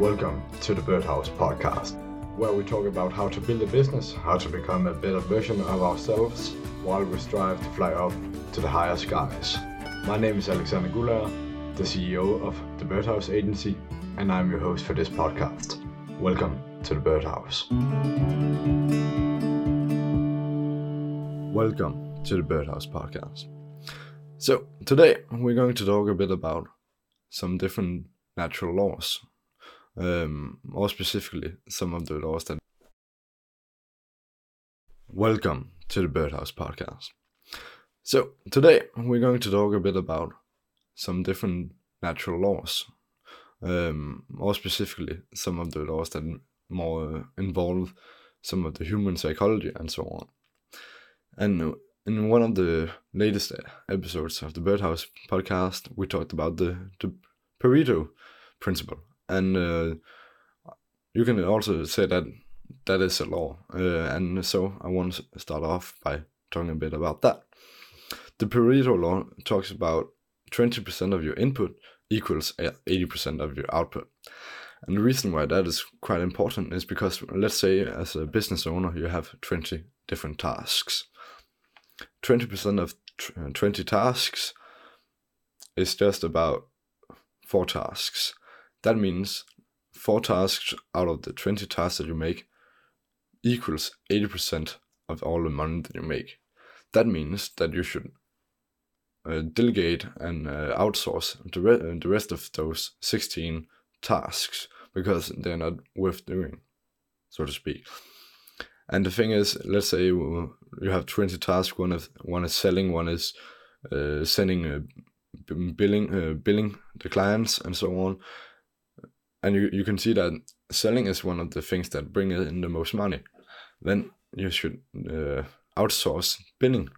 Welcome to the Birdhouse Podcast, where we talk about how to build a business, how to become a better version of ourselves, while we strive to fly up to the higher skies. My name is Alexander Guller, the CEO of the Birdhouse Agency, and I'm your host for this podcast. Welcome to the Birdhouse. Welcome to the Birdhouse Podcast. So, today we're going to talk a bit about some different natural laws um, more specifically some of the laws that. Welcome to the Birdhouse Podcast. So, today we're going to talk a bit about some different natural laws, um, more specifically, some of the laws that more involve some of the human psychology and so on. And in one of the latest episodes of the Birdhouse podcast, we talked about the, the Pareto principle and uh, you can also say that that is a law. Uh, and so I want to start off by talking a bit about that. The Pareto law talks about 20% of your input equals 80% of your output. And the reason why that is quite important is because, let's say, as a business owner, you have 20 different tasks. 20% of 20 tasks is just about four tasks. That means four tasks out of the 20 tasks that you make equals 80% of all the money that you make. That means that you should uh, delegate and uh, outsource the, re- the rest of those 16 tasks because they're not worth doing, so to speak. And the thing is, let's say you have 20 tasks, one is, one is selling, one is uh, sending, uh, billing, uh, billing the clients, and so on and you, you can see that selling is one of the things that bring in the most money. Then you should uh, outsource billing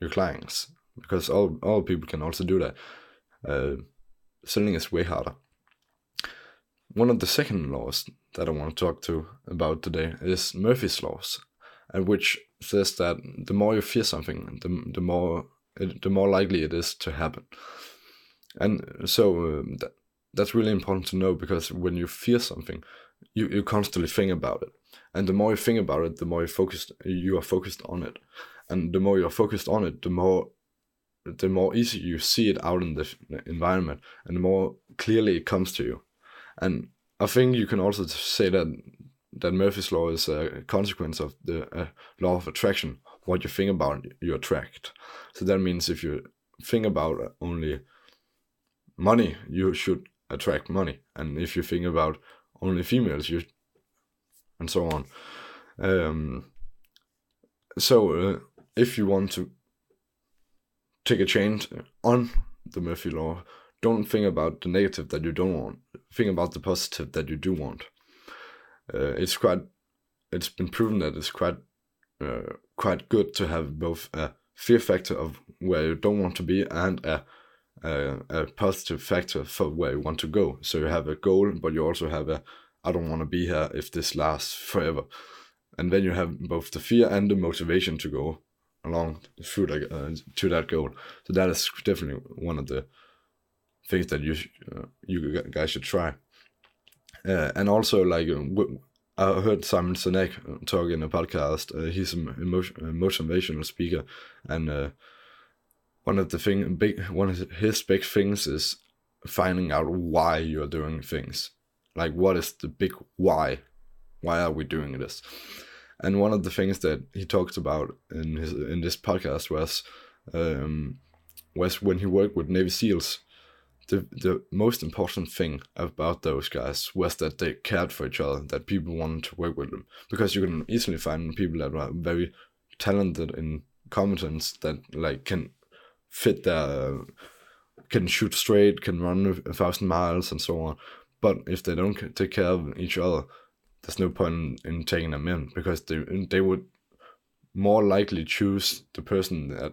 your clients because all, all people can also do that. Uh, selling is way harder. One of the second laws that i want to talk to about today is murphy's laws and which says that the more you fear something the, the more it, the more likely it is to happen. And so that, that's really important to know because when you fear something, you, you constantly think about it. And the more you think about it, the more you focused you are focused on it. And the more you're focused on it, the more the more easy you see it out in the environment and the more clearly it comes to you. And I think you can also say that that Murphy's law is a consequence of the uh, law of attraction. What you think about, you attract. So that means if you think about only money, you should attract money. And if you think about only females, you and so on. Um, so uh, if you want to take a change on the Murphy law, don't think about the negative that you don't want. Think about the positive that you do want. Uh, it's quite. It's been proven that it's quite uh, quite good to have both a fear factor of where you don't want to be and a a, a positive factor for where you want to go. So you have a goal, but you also have a I don't want to be here if this lasts forever. And then you have both the fear and the motivation to go along through the, uh, to that goal. So that is definitely one of the things that you uh, you guys should try. Uh, and also, like I heard Simon Sinek talk in a podcast. Uh, he's a motivational speaker, and uh, one of the thing big one of his big things is finding out why you're doing things like what is the big why why are we doing this and one of the things that he talked about in his in this podcast was um, was when he worked with Navy SEALs. The the most important thing about those guys was that they cared for each other, that people wanted to work with them. Because you can easily find people that are very talented in competence that like can fit their can shoot straight, can run a thousand miles, and so on. But if they don't take care of each other, there's no point in taking them in because they they would more likely choose the person that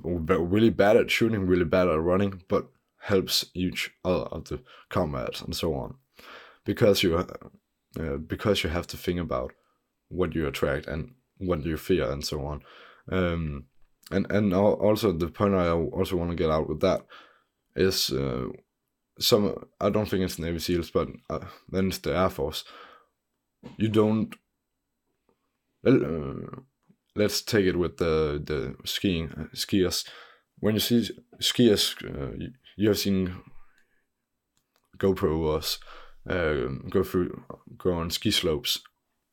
really bad at shooting, really bad at running, but helps each other of the comrades and so on, because you uh, because you have to think about what you attract and what you fear and so on. Um, and and also the point I also want to get out with that is uh, some I don't think it's Navy SEALs, but uh, then it's the Air Force. You don't. Uh, let's take it with the the skiing skiers. When you see skiers, uh, you, you have seen GoPros uh, go through go on ski slopes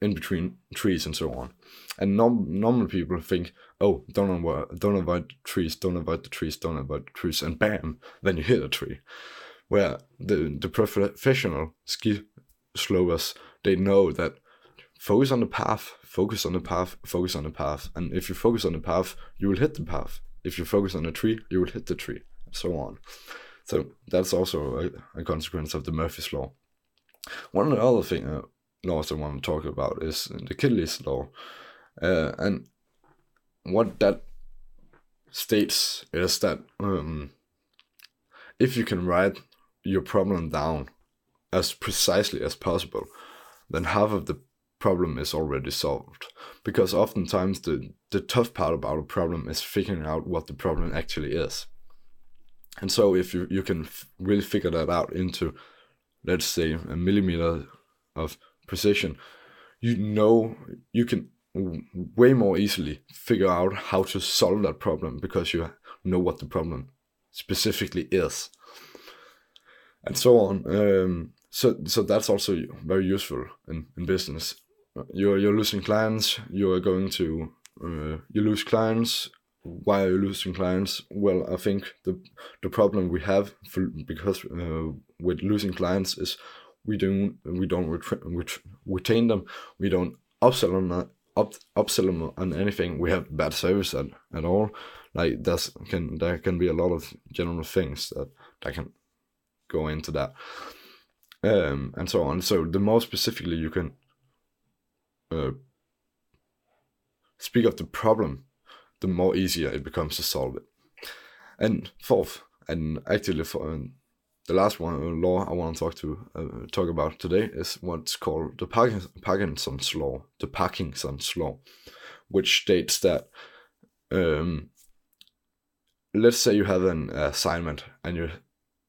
in between trees and so on. And norm- normal people think, oh, don't avoid, don't avoid the trees, don't avoid the trees, don't avoid the trees, and bam, then you hit a tree. Where the the professional ski slopers, they know that focus on the path, focus on the path, focus on the path, and if you focus on the path, you will hit the path. If you focus on the tree, you will hit the tree, and so on. So that's also a, a consequence of the Murphy's law. One other thing, uh, laws I want to talk about is the Kittley's law, uh, and what that states is that um, if you can write your problem down as precisely as possible, then half of the problem is already solved. Because oftentimes the, the tough part about a problem is figuring out what the problem actually is. And so if you, you can really figure that out into, let's say, a millimeter of precision, you know you can way more easily figure out how to solve that problem because you know what the problem specifically is and so on. Um, so so that's also very useful in, in business. You're you're losing clients you are going to uh, you lose clients. Why are you losing clients? Well i think the the problem we have for, because uh, with losing clients is we don't we don't ret- retain them. We don't upsell them up, upsell them on anything. We have bad service at, at all. Like that's can there can be a lot of general things that that can go into that. Um and so on. So the more specifically you can uh, speak of the problem the more easier it becomes to solve it. And fourth and actually for the last one law I want to talk to uh, talk about today is what's called the Parkinson's law, the Parkinson's law, which states that um, let's say you have an assignment and you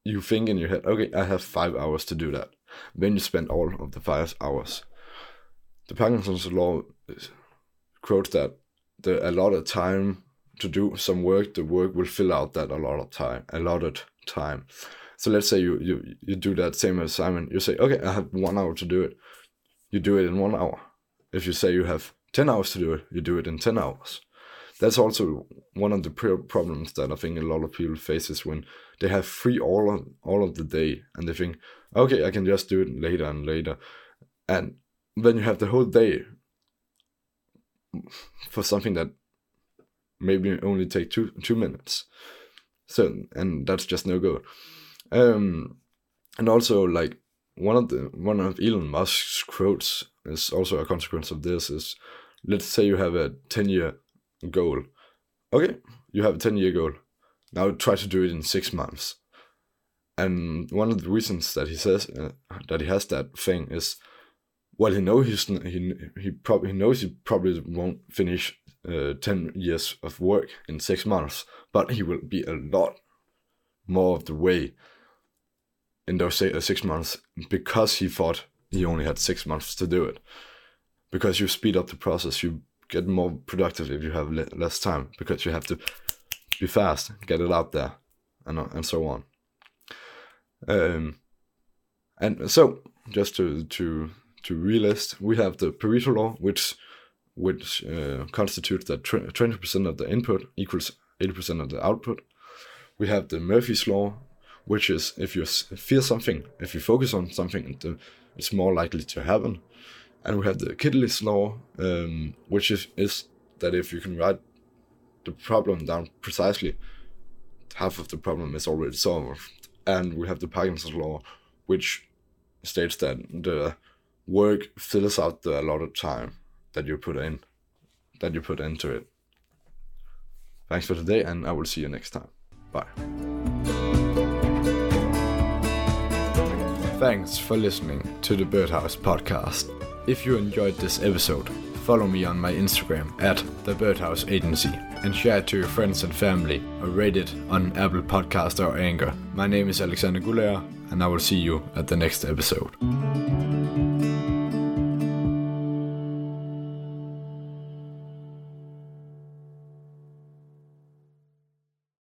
you think in your head, okay, I have five hours to do that. Then you spend all of the five hours. The Parkinson's law quotes that the allotted time to do some work, the work will fill out that allotted time, allotted time. So let's say you, you, you do that same assignment. You say, okay, I have one hour to do it. You do it in one hour. If you say you have 10 hours to do it, you do it in 10 hours. That's also one of the problems that I think a lot of people faces when they have free all of, all of the day and they think, okay, I can just do it later and later. And then you have the whole day for something that maybe only take two two minutes. So and that's just no good. Um, and also like one of the one of Elon Musk's quotes is also a consequence of this is let's say you have a 10 year goal. Okay, you have a 10 year goal. Now try to do it in 6 months. And one of the reasons that he says uh, that he has that thing is well he knows he's, he he probably he knows he probably won't finish uh, 10 years of work in 6 months, but he will be a lot more of the way in those uh, six months because he thought he only had six months to do it. Because you speed up the process, you get more productive if you have less time because you have to be fast, get it out there, and uh, and so on. Um, and so just to to to relist, we have the Pareto law, which which uh, constitutes that twenty percent of the input equals eighty percent of the output. We have the Murphy's law, which is if you feel something, if you focus on something, it's more likely to happen. And we have the Kittley's law, um, which is, is that if you can write the problem down precisely, half of the problem is already solved. And we have the Parkinson's law, which states that the work fills out the allotted time that you put in, that you put into it. Thanks for today, and I will see you next time. Bye. Thanks for listening to the Birdhouse podcast. If you enjoyed this episode, follow me on my Instagram at the Birdhouse Agency and share it to your friends and family or rate it on Apple Podcast or Anchor. My name is Alexander Gulayer and I will see you at the next episode.